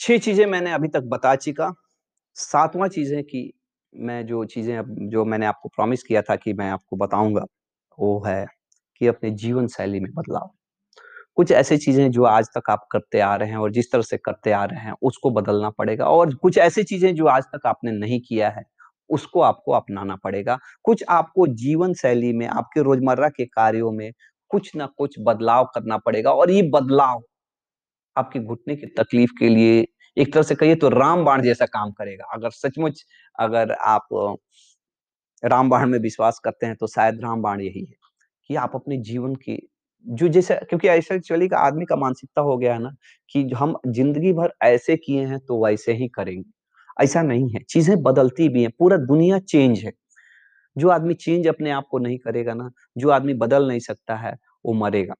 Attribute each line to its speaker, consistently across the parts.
Speaker 1: 6 चीज़ें मैंने अभी तक बता चुका। 7वाँ चीज़ है कि मैं जो चीज़ें जो मैंने आपको प्रॉमिस किया था कि मैं आपको बताऊँगा, वो है कि अपने जीवन शैली में बदलाव। कुछ ऐसी चीज़ें जो आज तक आप करते आ रहे हैं और जिस तरह से करते आ रहे हैं, उसको बदलना पड़ेगा और कुछ ऐसी चीज़ें जो आज तक आपने नहीं किया है, उसको आपको अपनाना पड़ेगा। कुछ आपको जीवन शैली में, आपके रोज़मर्रा के कार्यों में कुछ ना कुछ बदलाव करना पड़ेगा और ये बदलाव आपके घुटने की तकलीफ़ के लिए एक तरह से कहिए तो रामबाण जैसा काम करेगा। अगर सचमुच अगर आप रामबाण में विश्वास करते हैं, तो शायद रामबाण यही है कि आप अपने जीवन की जो जैसे क्योंकि ऐसा एक्चुअली का आदमी का मानसिकता हो गया है ना कि हम ज़िंदगी भर ऐसे किए हैं, तो वैसे ही करेंगे। ऐसा नहीं है, चीज़ें बदलती भी हैं, पूरा दुनिया चेंज है। जो आदमी चेंज अपने आप को नहीं करेगा ना, जो आदमी बदल नहीं सकता है, वो मरेगा।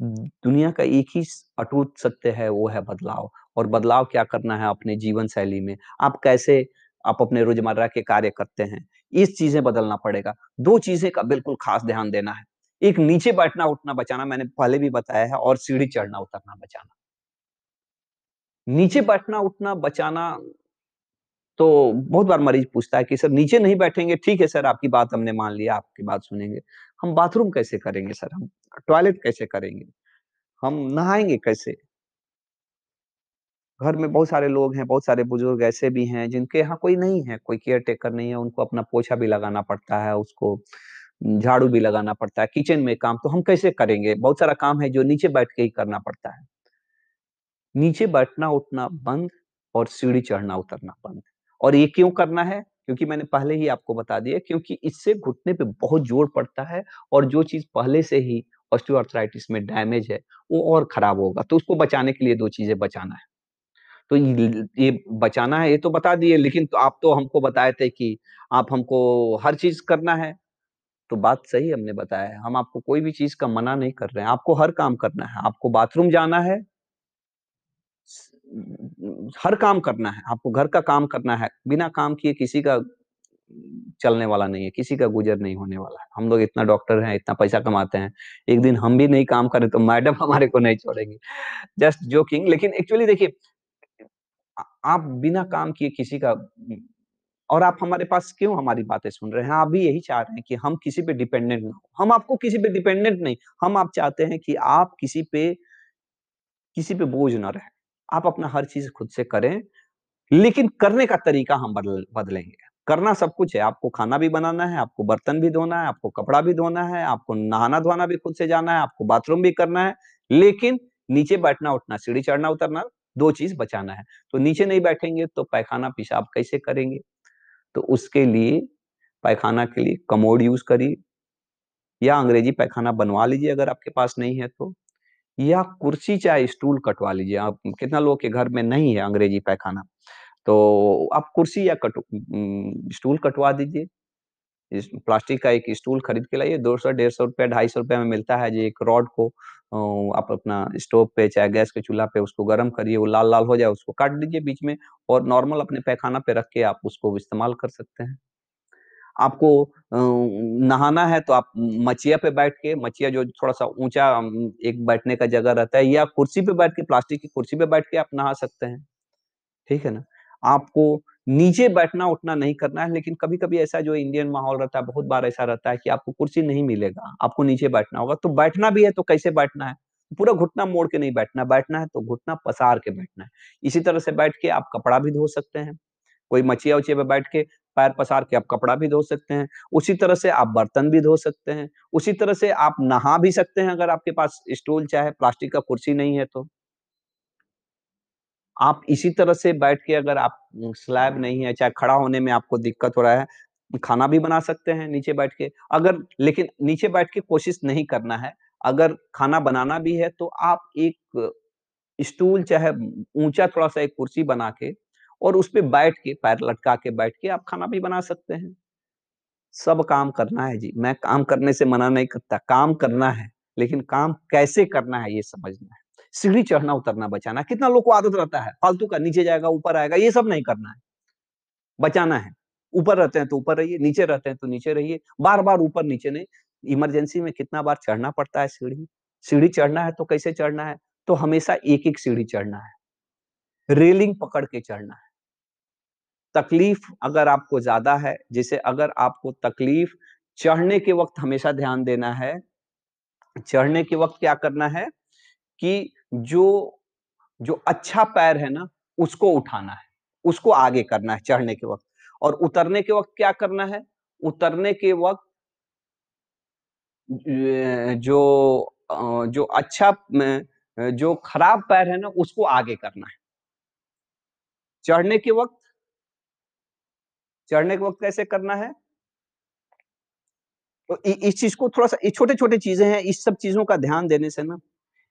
Speaker 1: दुनिया का एक ही अटूट सत्य है, वो है बदलाव और बदलाव क्या करना है अपने जीवन शैली में। आप कैसे आप अपने रोज़मर्रा के कार्य करते हैं, इस चीज़ें बदलना पड़ेगा। दो चीज़ें का बिल्कुल ख़ास ध्यान देना है। एक नीचे बैठना-उठना बचाना मैंने पहले भी बताया है और सीढ़ी चढ़ना-उतरना बचाना। नीचे बैठना-उठना बचाना तो बहुत बार मरीज़ पूछता है कि सर नीचे नहीं बैठेंगे, ठीक है सर आपकी बात हमने मान लिया, आपकी बात सुनेंगे। हम बाथरूम कैसे करेंगे सर हम? टॉयलेट कैसे करेंगे? हम नहाएँगे कैसे? घर में बहुत सारे लोग हैं, बहुत सारे बुज़ुर्ग ऐसे भी हैं जिनके यहाँ कोई नहीं है, कोई केयर टेकर नहीं है, उनको अपना पोछा भी लगाना पड़ता है, उसको झाड़ू भी लगाना पड़ता है, किचन में काम तो हम कैसे करेंगे? बहुत सारा काम है जो नीचे बैठ के ही करना पड़ता है। नीचे बैठना-उठना बंद और सीढ़ी चढ़ना-उतरना बंद और ये क्यों करना है? क्योंकि मैंने पहले ही आपको बता दिया क्योंकि इससे घुटने पे बहुत ज़ोर पड़ता है और जो चीज़ पहले से ही ऑस्टियोआर्थराइटिस में डैमेज है, वो और खराब होगा, तो उसको बचाने के लिए दो चीज़ें बचाना है। तो ये बचाना है ये तो बता दिए लेकिन तो आप तो हमको बताए थे कि आप हमको हर चीज़ करना है, तो बात सही हमने बताया है, हम आपको कोई भी चीज़ का मना नहीं कर रहे हैं, आपको हर काम करना है, आपको बाथरूम जाना है हर काम करना है, आपको घर का काम करना है, बिना काम किए किसी का चलने वाला नहीं है, किसी का गुज़र नहीं होने वाला है। हम लोग इतना डॉक्टर हैं, इतना पैसा कमाते हैं, एक दिन हम भी नहीं काम करें तो मैडम हमारे को नहीं छोड़ेंगी। जस्ट जोकिंग लेकिन एक्चुअली देखिए आप बिना काम किए किसी का और आप हमारे पास क्यों हमारी बातें सुन रहे हैं? आप भी यही चाह रहे हैं कि हम किसी पे डिपेंडेंट ना हो। हम आपको किसी पे डिपेंडेंट नहीं, हम आप चाहते हैं कि आप किसी पे किसी पे बोझ ना रहें। आप अपना हर चीज़ खुद से करें, लेकिन करने का तरीका हम बदल बदलेंगे। करना सब कुछ है, आपको खाना भी बनाना है, आपको बर्तन भी धोना है, आपको कपड़ा भी धोना है, आपको नहाना-धोना भी खुद से जाना है, आपको बाथरूम भी करना है, लेकिन नीचे बैठना-उठना, सीढ़ी चढ़ना-उतरना दो चीज़ बचाना है। तो नीचे नहीं बैठेंगे तो पैखाना-पेशाब कैसे करेंगे? तो उसके लिए पैखाना के लिए कमोड यूज़ करिए या अंग्रेज़ी पैखाना बनवा लीजिए अगर आपके पास नहीं है तो, या कुर्सी चाहे स्टूल कटवा लीजिए। आप कितना लोगों के घर में नहीं है अंग्रेज़ी पैखाना, तो आप कुर्सी या कट स्टूल कटवा दीजिए। इस प्लास्टिक का एक स्टूल खरीद के लाइए, 200 डेढ़ सौ रुपया ढाई सौ ₹250 में मिलता है, जो एक रॉड को आप अपना स्टोव पे चाहे गैस के चूल्हा पे उसको गर्म करिए, वो लाल-लाल हो जाए, उसको काट दीजिए बीच में और नॉर्मल अपने पैखाना पे रख के आप उसको इस्तेमाल कर सकते हैं। आपको नहाना है तो आप मचिया पे बैठ के मचिया जो थोड़ा-सा ऊँचा एक बैठने का जगह रहता है या कुर्सी पे बैठ के प्लास्टिक की कुर्सी पे बैठ के आप नहा सकते हैं। ठीक है ना? आपको नीचे बैठना-उठना नहीं करना है, लेकिन कभी-कभी ऐसा जो इंडियन माहौल रहता है, बहुत बार ऐसा रहता है कि आपको कुर्सी नहीं मिलेगा, आपको नीचे बैठना होगा, तो बैठना भी है तो कैसे बैठना है? पूरा घुटना मोड़ के नहीं बैठना, बैठना है तो घुटना पसार के बैठना है। इसी तरह से बैठ के आप कपड़ा भी धो सकते हैं। कोई मचिया-वचिया पे बैठ के पैर पसार के आप कपड़ा भी धो सकते हैं। उसी तरह से आप बर्तन भी धो सकते हैं। उसी तरह से आप नहा भी सकते हैं अगर आपके पास स्टूल चाहे प्लास्टिक का कुर्सी नहीं है तो। आप इसी तरह से बैठ के अगर आप स्लैब नहीं है, चाहे खड़ा होने में आपको दिक्कत हो रहा है, खाना भी बना सकते हैं नीचे बैठ के। अगर लेकिन नीचे बैठ के कोशिश नहीं करना है, अगर खाना बनाना भी है तो आप एक स्टूल चाहे ऊँचा थोड़ा-सा एक कुर्सी बना के और उसपे बैठ के, पैर लटका के बैठ के आप खाना भी बना सकते हैं। सब काम करना है जी, मैं काम करने से मना नहीं करता, काम करना है, लेकिन काम कैसे करना है ये समझना है। सीढ़ी चढ़ना-उतरना बचाना है, कितना लोग को आदत रहता है, फालतू का नीचे जाएगा, ऊपर आएगा, ये सब नहीं करना है। बचाना है, ऊपर रहते हैं तो ऊपर रहिए, नीचे रहते हैं तो नीचे रहिए, बार-बार ऊपर-नीचे नहीं, इमरजेंसी में कितना बार चढ़ना पड़ता है सीढ़ी। सीढ़ी चढ़ना है तो कैसे चढ़ना है? तो हमेशा एक-एक सीढ़ी चढ़ना है। रेलिंग पकड़ के चढ़ना है तकलीफ़ अगर आपको ज़्यादा है, जैसे अगर आपको तकलीफ़ चढ़ने के वक्त हमेशा ध्यान देना है, चढ़ने के वक्त क्या करना है कि जो जो अच्छा पैर है ना, उसको उठाना है, उसको आगे करना है चढ़ने के वक्त। और उतरने के वक्त क्या करना है? उतरने के वक्त जो जो अच्छा जो खराब पैर है ना, उसको आगे करना है। चढ़ने के वक्त चढ़ने के वक्त कैसे करना है? तो इस चीज़ को थोड़ा सा छोटे छोटे चीज़ें हैं, इस सब चीज़ों का ध्यान देने से ना,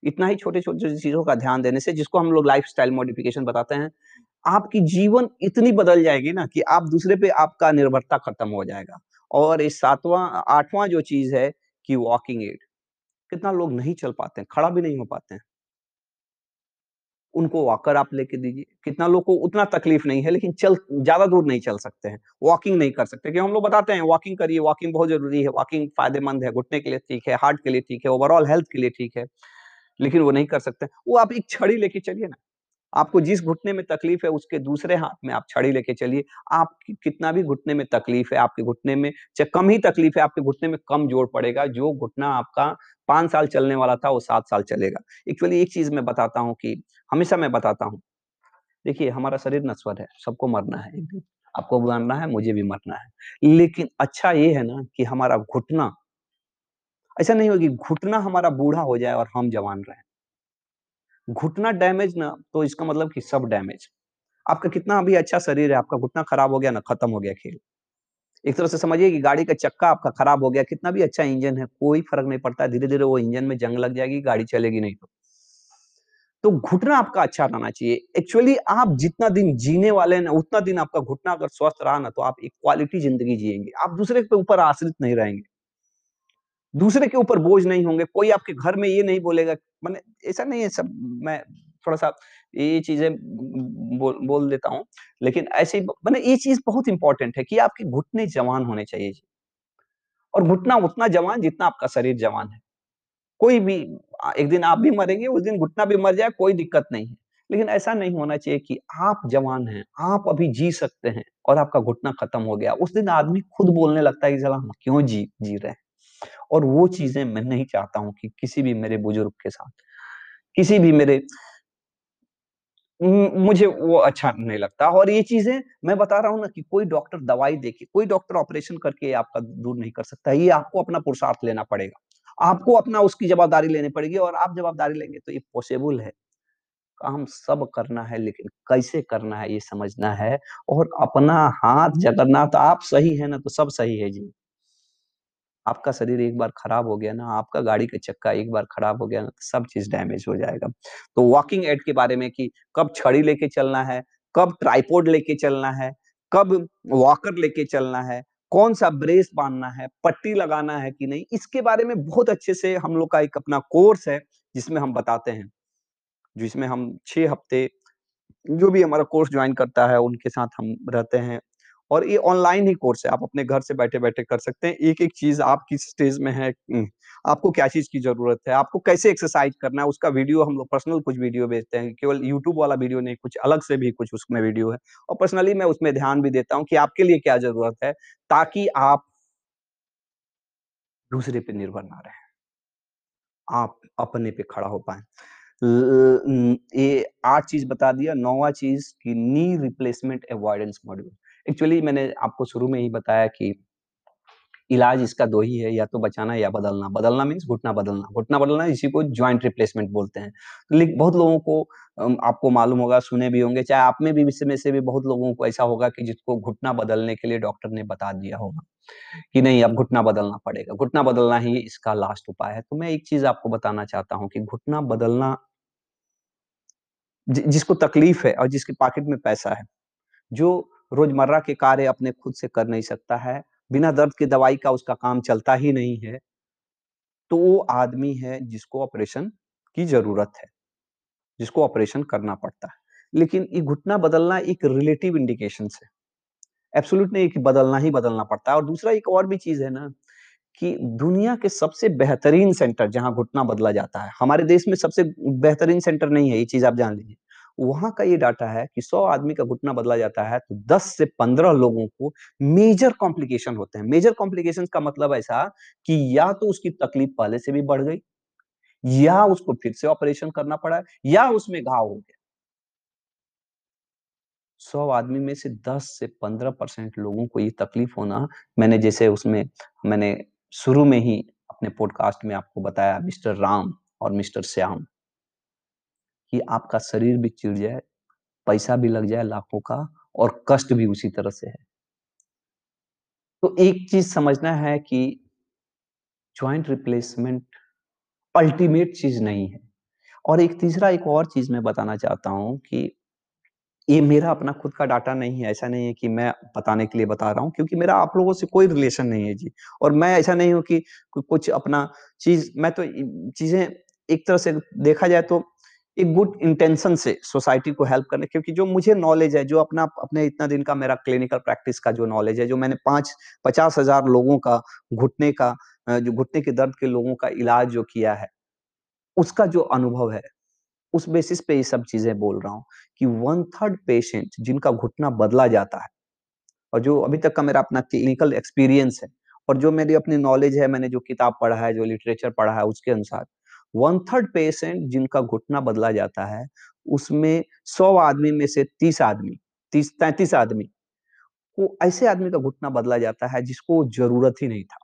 Speaker 1: इतना ही छोटे छोटे चीज़ों का ध्यान देने से, जिसको हम लोग लाइफ स्टाइल मॉडिफिकेशन बताते हैं, आपकी जीवन इतनी बदल जाएगी ना कि आप दूसरे पे आपका निर्भरता खत्म हो जाएगा। और इस सातवां, आठवां जो चीज़ है कि वॉकिंग एड कितना लोग नहीं चल पाते हैं, खड़ा भी नहीं हो पाते हैं। उनको वॉकर आप लेके दीजिए। कितना लोग को उतना तकलीफ़ नहीं है, लेकिन चल, ज़्यादा दूर नहीं चल सकते हैं। वॉकिंग नहीं कर सकते, क्योंकि हम लोग बताते हैं वॉकिंग करिए वॉकिंग बहुत ज़रूरी है। वॉकिंग फ़ायदेमंद है, घुटने के लिए ठीक है हार्ट के लिए ठीक है ओवरऑल हेल्थ के लिए ठीक है, लेकिन वो नहीं कर सकते। वो आप एक छड़ी लेके चलिए ना। आपको जिस घुटने में तकलीफ़ है, उसके दूसरे हाथ में आप छड़ी लेके चलिए। आप कितना भी घुटने में तकलीफ़ है, आपके घुटने में, चाहे कम ही तकलीफ़ है, आपके घुटने में कम ज़ोर पड़ेगा। जो घुटना आपका पाँच साल चलने वाला था, वो सात साल चलेगा। एक्चुअली एक चीज़ मैं बताता हूँ कि हमेशा मैं बताता हूँ। देखिए, हमारा शरीर नश्वर है, सबको मरना है, एक दिन। आपको मरना है, मुझे भी मरना है। लेकिन अच्छा ये है ना कि हमारा घुटना ऐसा नहीं होगी घुटना हमारा बूढ़ा हो जाए और हम जवान रहे। घुटना डैमेज ना तो इसका मतलब कि सब डैमेज। आपका कितना भी अच्छा शरीर है, आपका घुटना खराब हो गया ना, खत्म हो गया खेल। एक तरह से समझिए कि गाड़ी का चक्का आपका खराब हो गया, कितना भी अच्छा इंजन है, कोई फ़र्क नहीं पड़ता धीरे धीरे वो इंजन में जंग लग जाएगी, गाड़ी चलेगी नहीं तो। तो घुटना आपका अच्छा रहना चाहिए। एक्चुअली आप जितना दिन जीने वाले ना उतना दिन आपका घुटना अगर स्वस्थ रहा ना तो आप एक क्वालिटी ज़िंदगी जिएँगे। आप दूसरे के ऊपर आश्रित नहीं रहेंगे। दूसरे के ऊपर बोझ नहीं होंगे। कोई आपके घर में ये नहीं बोलेगा, मैंने, ऐसा नहीं है सब, मैं थोड़ा सा ये चीज़ें बोल बोल देता हूँ, लेकिन ऐसे मैंने ये चीज़ बहुत इंपॉर्टेंट है कि आपके घुटने जवान होने चाहिए। और घुटना उतना जवान जितना आपका शरीर जवान है। कोई भी एक दिन आप भी मरेंगे, उस दिन घुटना भी मर जाए, कोई दिक्कत नहीं है। लेकिन ऐसा नहीं होना चाहिए कि आप जवान हैं, आप अभी जी सकते हैं और आपका घुटना खत्म हो गया। उस दिन आदमी खुद बोलने लगता है कि चला हम क्यों जी जी रहे हैं? और वो चीज़ें मैं नहीं चाहता हूँ कि किसी भी मेरे बुज़ुर्ग के साथ, किसी भी मेरे मुझे वो अच्छा नहीं लगता। और ये चीज़ें मैं बता रहा हूँ ना कि कोई डॉक्टर दवाई देके, कोई डॉक्टर ऑपरेशन करके आपका दूर नहीं कर सकता। ये आपको अपना पुरुषार्थ लेना पड़ेगा। आपको अपना उसकी जवाबदारी लेनी पड़ेगी और आप जवाबदारी लेंगे तो ये पॉसिबल है। काम सब करना है लेकिन कैसे करना है ये समझना है और अपना हाथ जगन्नाथ, आप सही है ना तो सब सही है जी। आपका शरीर एक बार खराब हो गया ना, आपका गाड़ी का चक्का एक बार खराब हो गया ना तो सब चीज़ डैमेज हो जाएगा। तो वॉकिंग एड के बारे में कि कब छड़ी लेके चलना है, कब ट्राईपोर्ड लेके चलना है, कब वॉकर लेके चलना है कौन सा ब्रेस बांधना है, पट्टी लगाना है कि नहीं, इसके बारे में बहुत अच्छे से हम लोग का एक अपना कोर्स है, जिसमें हम बताते हैं। जिसमें हम छह हफ़्ते, जो भी हमारा कोर्स ज्वाइन करता है, उनके साथ हम रहते हैं। और ये ऑनलाइन ही कोर्स है आप अपने घर से बैठे-बैठे कर सकते हैं। एक-एक चीज़ आप किस स्टेज में है आपको क्या चीज़ की ज़रूरत है, आपको कैसे एक्सरसाइज करना है, उसका वीडियो हम लोग पर्सनल कुछ वीडियो भेजते हैं। केवल यूट्यूब वाला वीडियो नहीं, कुछ अलग से भी कुछ उसमें वीडियो है और पर्सनली मैं उसमें ध्यान भी देता हूँ कि आपके लिए क्या ज़रूरत है, ताकि आप दूसरे पे निर्भर ना रहे आप अपने पे खड़ा हो पाए ये आठ चीज़ बता दिया, नौवां चीज़ की knee replacement avoidance module. Actually मैंने आपको शुरू में ही बताया कि इलाज इसका दो ही है, या तो बचाना या बदलना। बदलना मीन्स घुटना बदलना। घुटना बदलना इसी को ज्वाइंट रिप्लेसमेंट बोलते हैं। लेकिन बहुत लोगों को आपको मालूम होगा, सुने भी होंगे, चाहे आप में भी में से भी बहुत लोगों को ऐसा होगा कि जिसको घुटना बदलने के लिए डॉक्टर ने बता दिया होगा कि नहीं, अब घुटना बदलना पड़ेगा। घुटना बदलना ही इसका लास्ट उपाय है। तो मैं एक चीज़ आपको बताना चाहता हूँ कि घुटना बदलना जिसको तकलीफ़ है और जिसके पॉकेट में पैसा है, जो रोज़मर्रा के कार्य अपने खुद से कर नहीं सकता है, बिना दर्द की दवाई का उसका काम चलता ही नहीं है तो वो आदमी है जिसको ऑपरेशन की ज़रूरत है, जिसको ऑपरेशन करना पड़ता है। लेकिन ये घुटना बदलना एक रिलेटिव इंडिकेशन है। एब्सोल्यूट नहीं कि बदलना ही बदलना पड़ता है। और दूसरा एक और भी चीज़ है ना, कि दुनिया के सबसे बेहतरीन सेंटर जहाँ घुटना बदला जाता है, हमारे देश में सबसे बेहतरीन सेंटर नहीं है, ये चीज़ आप जान लीजिए। वहाँ का ये डाटा है कि 100 आदमी का घुटना बदला जाता है तो 10 से 15 लोगों को मेजर कॉम्प्लिकेशन होते हैं। मेजर कॉम्प्लिकेशन का मतलब ऐसा कि या तो उसकी तकलीफ़ पहले से भी बढ़ गई, या उसको फिर से ऑपरेशन करना पड़ा, या उसमें घाव हो गया। सौ आदमी में से 10 से 15% लोगों को ये तकलीफ़ होना, मैंने जैसे उसमें मैंने शुरू में ही अपने पॉडकास्ट में आपको बताया मिस्टर राम और मिस्टर श्याम। कि आपका शरीर भी चिड़ जाए, पैसा भी लग जाए लाखों का और कष्ट भी उसी तरह से है। तो एक चीज़ समझना है कि जॉइंट रिप्लेसमेंट अल्टीमेट चीज़ नहीं है। और एक तीसरा एक और चीज़ मैं बताना चाहता हूँ कि ये मेरा अपना खुद का डाटा नहीं है, ऐसा नहीं है कि मैं बताने के लिए बता रहा हूँ क्योंकि मेरा आप लोगों से कोई रिलेशन नहीं है जी। और मैं ऐसा नहीं हूँ कि कुछ अपना चीज़ मैं तो चीज़ें एक तरह से देखा जाए तो एक गुड इंटेंशन से सोसाइटी को हेल्प करने क्योंकि जो मुझे नॉलेज है, जो अपना अपने इतना दिन का मेरा क्लिनिकल प्रैक्टिस का जो नॉलेज है, जो मैंने 5 50,000 लोगों का घुटने का जो घुटने के दर्द के लोगों का इलाज जो किया है, उसका जो अनुभव है, उस बेसिस पे ये सब चीज़ें बोल रहा हूँ कि 1/3 पेशेंट जिनका घुटना बदला जाता है और जो अभी तक का मेरा अपना क्लिनिकल एक्सपीरियंस है और जो मेरी अपनी नॉलेज है, मैंने जो किताब पढ़ा है, जो लिटरेचर पढ़ा है, उसके अनुसार 1/3 पेशेंट जिनका घुटना बदला जाता है, उसमें सौ आदमी में से 30 आदमी 30-33 आदमी को ऐसे आदमी का घुटना बदला जाता है जिसको ज़रूरत ही नहीं था।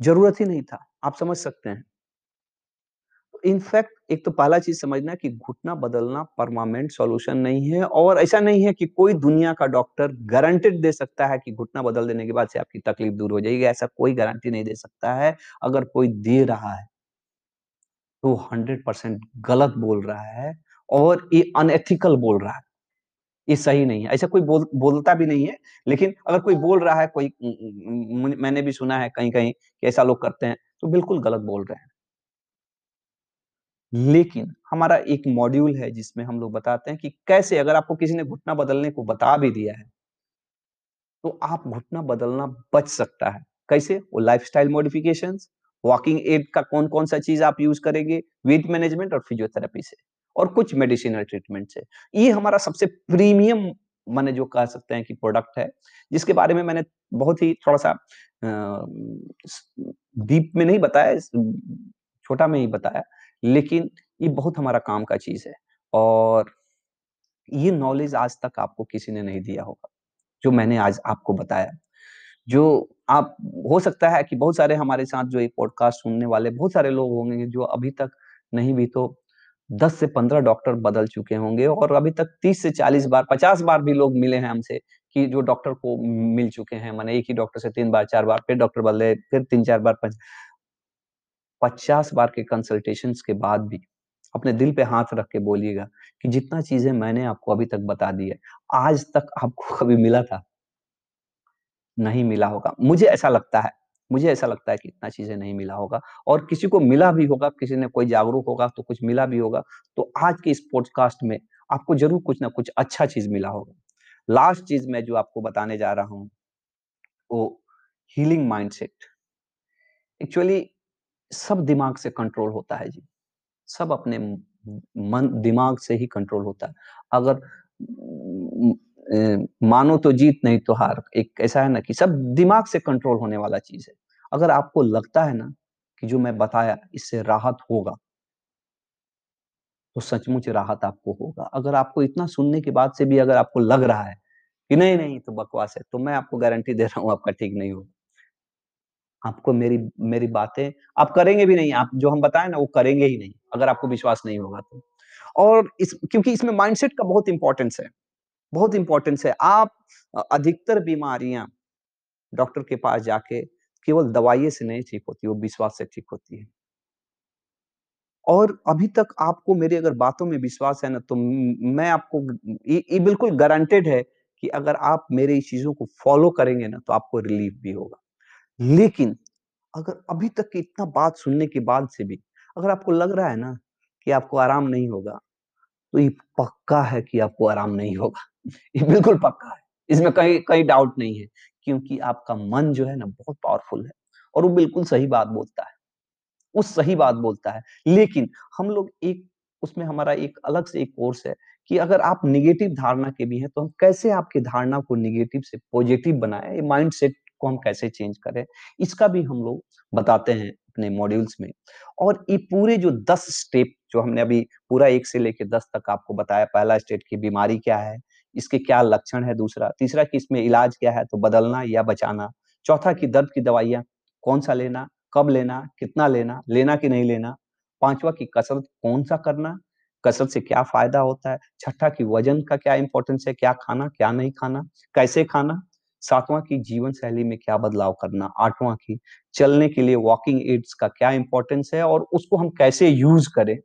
Speaker 1: ज़रूरत ही नहीं था, आप समझ सकते हैं। इनफैक्ट एक तो पहला चीज़ समझना कि घुटना बदलना परमानेंट सॉल्यूशन नहीं है और ऐसा नहीं है कि कोई दुनिया का डॉक्टर गारंटेड दे सकता है कि घुटना बदल देने के बाद से आपकी तकलीफ़ दूर हो जाएगी, ऐसा कोई गारंटी नहीं दे सकता है। अगर कोई दे रहा है तो 100% गलत बोल रहा है और ये अनएथिकल बोल रहा है। ये सही नहीं है। ऐसा कोई बोल बोलता भी नहीं है, लेकिन अगर कोई बोल रहा है कोई मैंने भी सुना है कहीं-कहीं कि ऐसा लोग करते हैं, तो बिल्कुल गलत बोल रहे हैं। लेकिन हमारा एक मॉड्यूल है जिसमें हम लोग बताते हैं कि कैसे अगर आपको किसी ने घुटना बदलने को बता भी दिया है तो आप घुटना बदलना बच सकता है। कैसे? वो लाइफ़स्टाइल मॉडिफ़िकेशंस, वॉकिंग एड का कौन-कौन सा चीज़ आप यूज़ करेंगे, वेट मैनेजमेंट और फिजियोथेरेपी से और कुछ मेडिसिनल ट्रीटमेंट से। ये हमारा सबसे प्रीमियम मैंने जो कह सकते हैं कि प्रोडक्ट है, जिसके बारे में मैंने बहुत ही थोड़ा-सा अ, डीप में नहीं बताया, छोटा में ही बताया, लेकिन ये बहुत हमारा काम का चीज़ है और ये नॉलेज आज तक आपको किसी ने नहीं दिया होगा, जो मैंने आज आपको बताया। जो आप हो सकता है कि बहुत सारे हमारे साथ जो ये पॉडकास्ट सुनने वाले बहुत सारे लोग होंगे जो अभी तक नहीं भी तो 10 से 15 डॉक्टर बदल चुके होंगे और अभी तक 30 से 40 बार, 50 बार भी लोग मिले हैं हमसे कि जो डॉक्टर को मिल चुके हैं। माने एक ही डॉक्टर से तीन बार, चार बार, फिर डॉक्टर बदले, फिर 3-4 बार, पच 50 बार के कंसल्टेशन के बाद भी अपने दिल पे हाथ रख के बोलिएगा कि जितना चीज़ें मैंने आपको अभी तक बता दी है, आज तक आपको कभी मिला था? नहीं मिला होगा। मुझे ऐसा लगता है मुझे ऐसा लगता है कि इतना चीज़ें नहीं मिला होगा और किसी को मिला भी होगा, किसी ने कोई जागरूक होगा तो कुछ मिला भी होगा, तो आज के इस पॉडकास्ट में आपको ज़रूर कुछ ना कुछ अच्छा चीज़ मिला होगा। लास्ट चीज़ मैं जो आपको बताने जा रहा हूँ, वो हीलिंग माइंडसेट। एक्चुअली सब दिमाग से कंट्रोल होता है जी। सब अपने मन दिमाग से ही कंट्रोल होता है। अगर मानो तो जीत नहीं तो हार, एक ऐसा है ना कि सब दिमाग से कंट्रोल होने वाला चीज़ है। अगर आपको लगता है ना कि जो मैं बताया इससे राहत होगा तो सचमुच राहत आपको होगा। अगर आपको इतना सुनने के बाद से भी अगर आपको लग रहा है कि नहीं, नहीं तो बकवास है, तो मैं आपको गारंटी दे रहा हूँ आपका ठीक नहीं होगा। आपको मेरी मेरी बातें आप करेंगे भी नहीं, आप जो हम बताएँ ना वो करेंगे ही नहीं, अगर आपको विश्वास नहीं होगा तो। और इस क्योंकि इसमें माइंडसेट का बहुत इम्पोर्टेंस है, बहुत इंपॉर्टेंस है। आप अधिकतर बीमारियाँ डॉक्टर के पास जाके केवल दवाइयों से नहीं ठीक होती, वो विश्वास से ठीक होती है। और अभी तक आपको मेरी अगर बातों में विश्वास है ना, तो मैं आपको ये बिल्कुल गारंटेड है कि अगर आप मेरी चीज़ों को फ़ॉलो करेंगे ना, तो आपको रिलीफ़ भी होगा। लेकिन अगर अभी तक की इतना बात सुनने के बाद से भी अगर आपको लग रहा है ना कि आपको आराम नहीं होगा, तो ये पक्का है कि आपको आराम नहीं होगा। ये बिल्कुल पक्का है। इसमें कहीं कहीं डाउट नहीं है, क्योंकि आपका मन जो है ना बहुत पावरफुल है और वो बिल्कुल सही बात बोलता है। वो सही बात बोलता है। लेकिन हम लोग एक उसमें हमारा एक अलग से एक कोर्स है कि अगर आप निगेटिव धारणा के भी हैं, तो हम कैसे आपकी धारणा को निगेटिव से पॉजिटिव बनाए ये माइंडसेट को हम कैसे चेंज करें, इसका भी हम लोग बताते हैं अपने मॉड्यूल्स में। और ये पूरे जो 10 स्टेप जो हमने अभी पूरा एक से लेकर दस तक आपको बताया, पहला स्टेट की बीमारी क्या है, इसके क्या लक्षण है दूसरा, तीसरा कि इसमें इलाज क्या है, तो बदलना या बचाना, चौथा कि दर्द की दवाइयाँ कौन-सा लेना, कब लेना, कितना लेना, लेना कि नहीं लेना, पांचवा कि कसरत कौन-सा करना, कसरत से क्या फ़ायदा होता है, छठा कि वज़न का क्या इंपॉर्टेंस है, क्या खाना, क्या नहीं खाना, कैसे खाना, सातवाँ की जीवन शैली में क्या बदलाव करना, आठवां की चलने के लिए वॉकिंग एड्स का क्या इंपॉर्टेंस है और उसको हम कैसे यूज़ करें,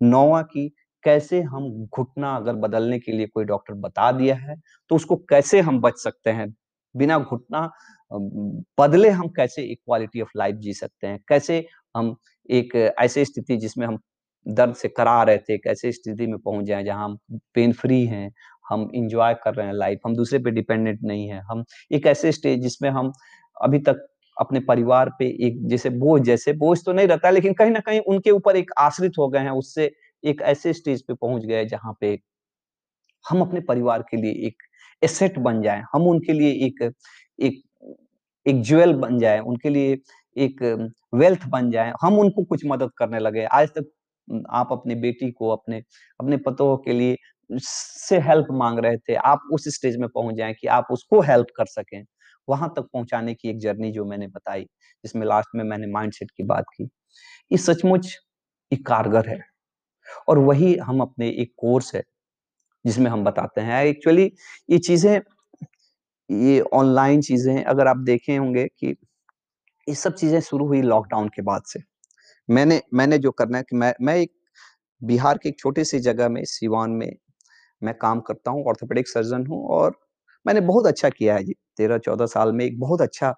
Speaker 1: नौवाँ की कैसे हम घुटना अगर बदलने के लिए कोई डॉक्टर बता दिया है, तो उसको कैसे हम बच सकते हैं, बिना घुटना बदले हम कैसे एक ऑफ़ लाइफ जी सकते हैं, कैसे हम एक ऐसे स्थिति जिसमें हम दर्द से करा रहे थे, एक ऐसी स्थिति में पहुँच जाए जहाँ हम पेन फ्री हैं, हम एन्जॉय कर रहे हैं लाइफ, हम दूसरे पे डिपेंडेंट नहीं हैं, हम एक ऐसे स्टेज जिसमें हम अभी तक अपने परिवार पे एक जैसे बोझ जैसे बोझ तो नहीं रहता लेकिन कहीं न कहीं उनके ऊपर एक आश्रित हो गए हैं, उससे एक ऐसे स्टेज पे पहुँच गए जहाँ पे हम अपने परिवार के लिए एक एसेट बन जाए हम उनके लिए एक एक एक ज्वेल बन जाएँ, उनके लिए एक वेल्थ बन जाए हम उनको कुछ मदद करने लगे। आज तक आप अपने बेटी को, अपने अपने पतोह के लिए से हेल्प मांग रहे थे, आप उस स्टेज में पहुँच जाएँ कि आप उसको हेल्प कर सकें। वहाँ तक पहुँचाने की एक जर्नी जो मैंने बताई, जिसमें लास्ट में मैंने माइंडसेट की बात की, ये सचमुच ये कारगर है और वही हम अपने एक कोर्स है, जिसमें हम बताते हैं। एक्चुअली ये चीज़ें ये ऑनलाइन चीज़ें अगर आप देखे होंगे कि ये सब चीज़ें शुरू हुई लॉकडाउन के बाद से। मैंने मैंने जो करना है कि मैं मैं एक बिहार के एक छोटे-सी जगह में सिवान में मैं काम करता हूँ, ऑर्थोपेडिक सर्जन हूँ और मैंने बहुत अच्छा किया है जी, 13-14 साल में एक बहुत अच्छा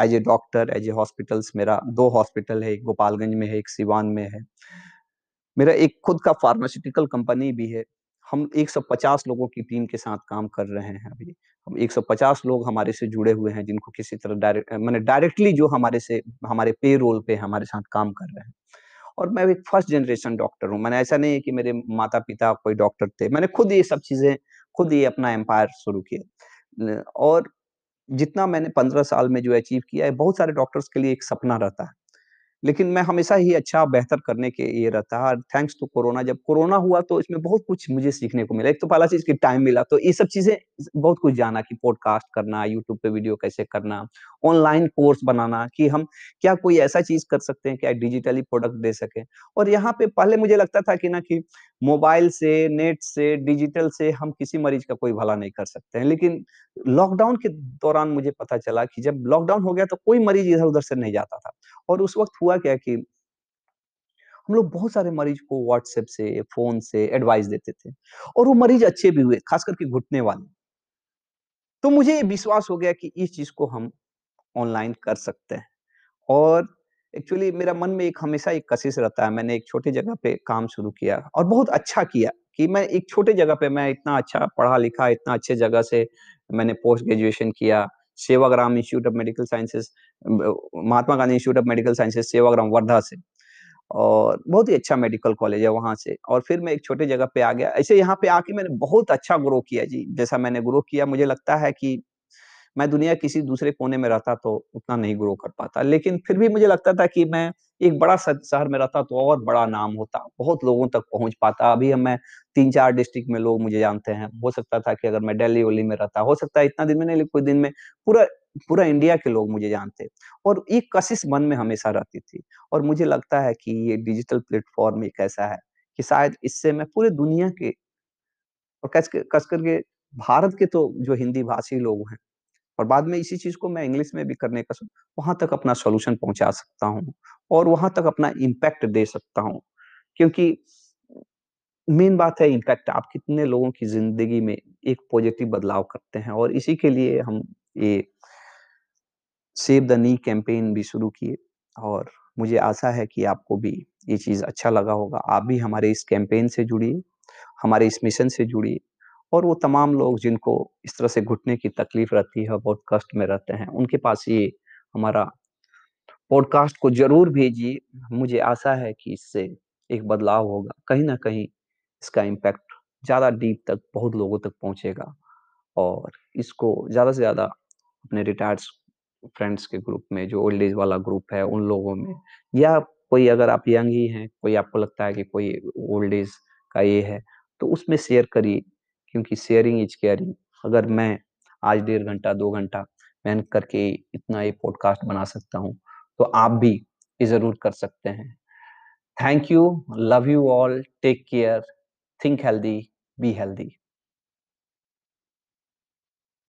Speaker 1: as a doctor, as a hospitals मेरा दो हॉस्पिटल है, एक गोपालगंज में है, एक सिवान में है। मेरा एक खुद का फार्मास्यूटिकल कंपनी भी है। हम 150 लोगों की टीम के साथ काम कर रहे हैं अभी। हम 150 लोग हमारे से जुड़े हुए हैं जिनको किसी तरह डायरेक्ट मैंने डायरेक्टली जो हमारे से हमारे पे रोल पे हमारे साथ काम कर रहे हैं। और मैं एक फ़र्स्ट जनरेशन डॉक्टर हूँ, मैंने ऐसा नहीं है कि मेरे माता-पिता कोई डॉक्टर थे, मैंने खुद ये सब चीज़ें खुद ही अपना एम्पायर शुरू किया। और जितना मैंने 15 साल में जो अचीव किया है, बहुत सारे डॉक्टर्स के लिए एक सपना रहता है। लेकिन मैं हमेशा ही अच्छा बेहतर करने के ये रहता है थैंक्स टू कोरोना जब कोरोना हुआ तो इसमें बहुत कुछ मुझे सीखने को मिला। एक तो पहला चीज़ कि टाइम मिला, तो ये सब चीज़ें बहुत कुछ जाना कि पॉडकास्ट करना, यूट्यूब पे वीडियो कैसे करना, ऑनलाइन कोर्स बनाना कि हम क्या कोई ऐसा चीज़ कर सकते हैं, क्या डिजिटली प्रोडक्ट दे सके और यहाँ पे पहले मुझे लगता था कि ना कि मोबाइल से, नेट से, डिजिटल से हम किसी मरीज़ का कोई भला नहीं कर सकते हैं। लेकिन लॉकडाउन के दौरान मुझे पता चला कि जब लॉकडाउन हो गया तो कोई मरीज़ इधर-उधर से नहीं जाता था। और उस वक़्त हुआ क्या कि हम लोग बहुत सारे मरीज़ को व्हाट्सएप से, फ़ोन से एडवाइस देते थे और वो मरीज़ अच्छे भी हुए, ख़ास करके घुटने वाले। तो मुझे ये विश्वास हो गया कि इस चीज़ को हम ऑनलाइन कर सकते हैं और एक्चुअली मेरा मन में एक हमेशा एक कशिश रहता है, मैंने एक छोटी जगह पे काम शुरू किया और बहुत अच्छा किया कि मैं एक छोटे जगह पे मैं इतना अच्छा पढ़ा-लिखा, इतना अच्छे जगह से मैंने पोस्ट ग्रेजुएशन किया, Sevagram institute of medical sciences Mahatma Gandhi institute of medical sciences Sevagram Wardha से। और बहुत ही अच्छा मेडिकल कॉलेज है वहाँ से। और फिर मैं एक छोटे जगह पे आ गया। ऐसे यहाँ पे आके मैंने बहुत अच्छा ग्रो किया जी, जैसा मैंने ग्रो किया मुझे लगता है कि मैं दुनिया किसी दूसरे कोने में रहता तो उतना नहीं ग्रो कर पाता। लेकिन फिर भी मुझे लगता था कि मैं एक बड़ा शहर में रहता तो और बड़ा नाम होता, बहुत लोगों तक पहुँच पाता। अभी मैं 3-4 डिस्ट्रिक्ट में लोग मुझे जानते हैं। हो सकता था कि अगर मैं दिल्ली-वल्ली में रहता, हो सकता है इतना दिन में नहीं कुछ दिन में पूरा पूरा इंडिया के लोग मुझे जानते और ये कशिश मन में हमेशा रहती थी और मुझे लगता है कि ये डिजिटल प्लेटफ़ॉर्म एक ऐसा है कि शायद इससे मैं पूरे दुनिया के और कस करके भारत के तो जो हिंदी भाषी लोग हैं और बाद में इसी चीज़ को मैं इंग्लिश में भी करने का वहाँ तक अपना सॉल्यूशन पहुँचा सकता हूँ और वहाँ तक अपना इम्पैक्ट दे सकता हूँ। क्योंकि मेन बात है इम्पैक्ट आप कितने लोगों की ज़िंदगी में एक पॉज़िटिव बदलाव करते हैं और इसी के लिए हम ये सेव द नी कैंपेन भी शुरू किए और मुझे आशा है कि आपको भी ये चीज़ अच्छा लगा होगा। आप भी हमारे इस कैंपेन से जुड़िए, हमारे इस मिशन से जुड़िए और वो तमाम लोग जिनको इस तरह से घुटने की तकलीफ़ रहती है, बहुत कष्ट में रहते हैं, उनके पास ये हमारा पॉडकास्ट को ज़रूर भेजिए। मुझे आशा है कि इससे एक बदलाव होगा कहीं ना कहीं इसका इम्पैक्ट ज़्यादा डीप तक बहुत लोगों तक पहुंचेगा और इसको ज़्यादा से ज़्यादा अपने रिटायर्ड फ्रेंड्स के ग्रुप में जो ओल्ड एज वाला ग्रुप है उन लोगों में या कोई अगर आप यंग ही हैं कोई आपको लगता है कि कोई ओल्ड एज का ये है तो उसमें शेयर करिए क्योंकि शेयरिंग इज़ केयरिंग। अगर मैं आज डेढ़ घंटा, दो घंटा मेहनत करके इतना ये पॉडकास्ट बना सकता हूँ तो आप भी ये ज़रूर कर सकते हैं। Thank you, love you all, take care, think healthy, be healthy